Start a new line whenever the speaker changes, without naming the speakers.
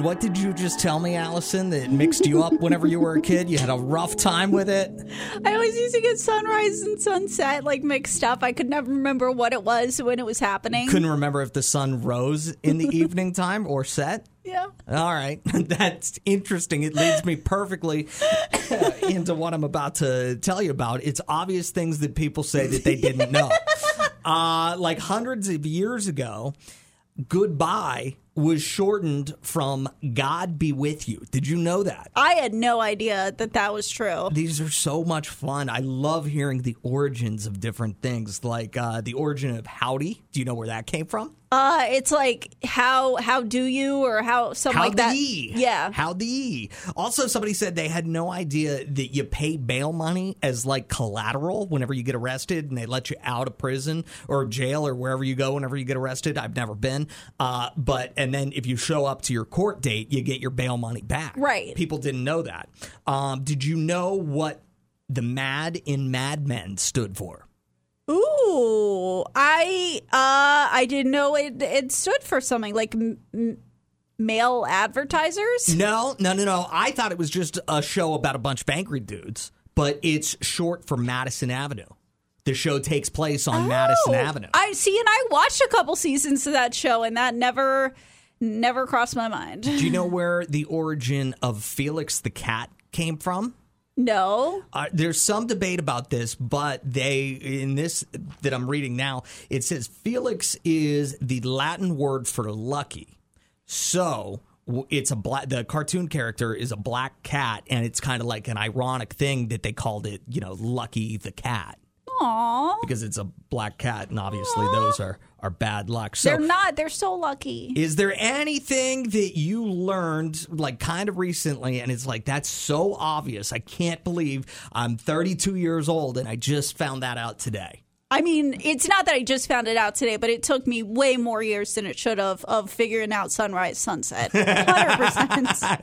What did you just tell me, Allison, that mixed you up whenever you were a kid? You had a rough time with it?
I always used to get sunrise and sunset like mixed up. I could never remember what it was when it was happening.
Couldn't remember if the sun rose in the evening time or set?
Yeah.
All right. That's interesting. It leads me perfectly into what I'm about to tell you about. It's obvious things that people say that they didn't know. Uh, like hundreds of years ago, goodbye was shortened from God be with you. Did you know that?
I had no idea that that was true.
These are so much fun. I love hearing the origins of different things, like uh, the origin of howdy. Do you know where that came from?
Uh, it's like how how do you or how something like that. Yeah.
How thee? Also, somebody said they had no idea that you pay bail money as like collateral whenever you get arrested and they let you out of prison or jail or wherever you go whenever you get arrested. I've never been. Uh, but, and then if you show up to your court date, you get your bail money back.
Right.
People didn't know that. Um, did you know what the MAD in Mad Men stood for?
Ooh, I uh I didn't know it it stood for something like m- m- male advertisers.
No, no, no, no. I thought it was just a show about a bunch of angry dudes, but it's short for Madison Avenue. The show takes place on Madison
Oh,
Avenue.
I see, and I watched a couple seasons of that show, and that never never crossed my mind.
Do you know where the origin of Felix the cat came from?
No.
Uh, there's some debate about this, but they in this that I'm reading now, it says Felix is the Latin word for lucky. So it's a black. The cartoon character is a black cat, and it's kind of like an ironic thing that they called it, you know, Lucky the cat
Aw.
because it's a black cat, and obviously those are are bad luck. So
They're not. They're so lucky.
is there anything that you learned like kind of recently and it's like that's so obvious. I can't believe I'm 32 years old and I just found that out today.
I mean, it's not that I just found it out today, but it took me way more years than it should have of figuring out sunrise, sunset. 100%.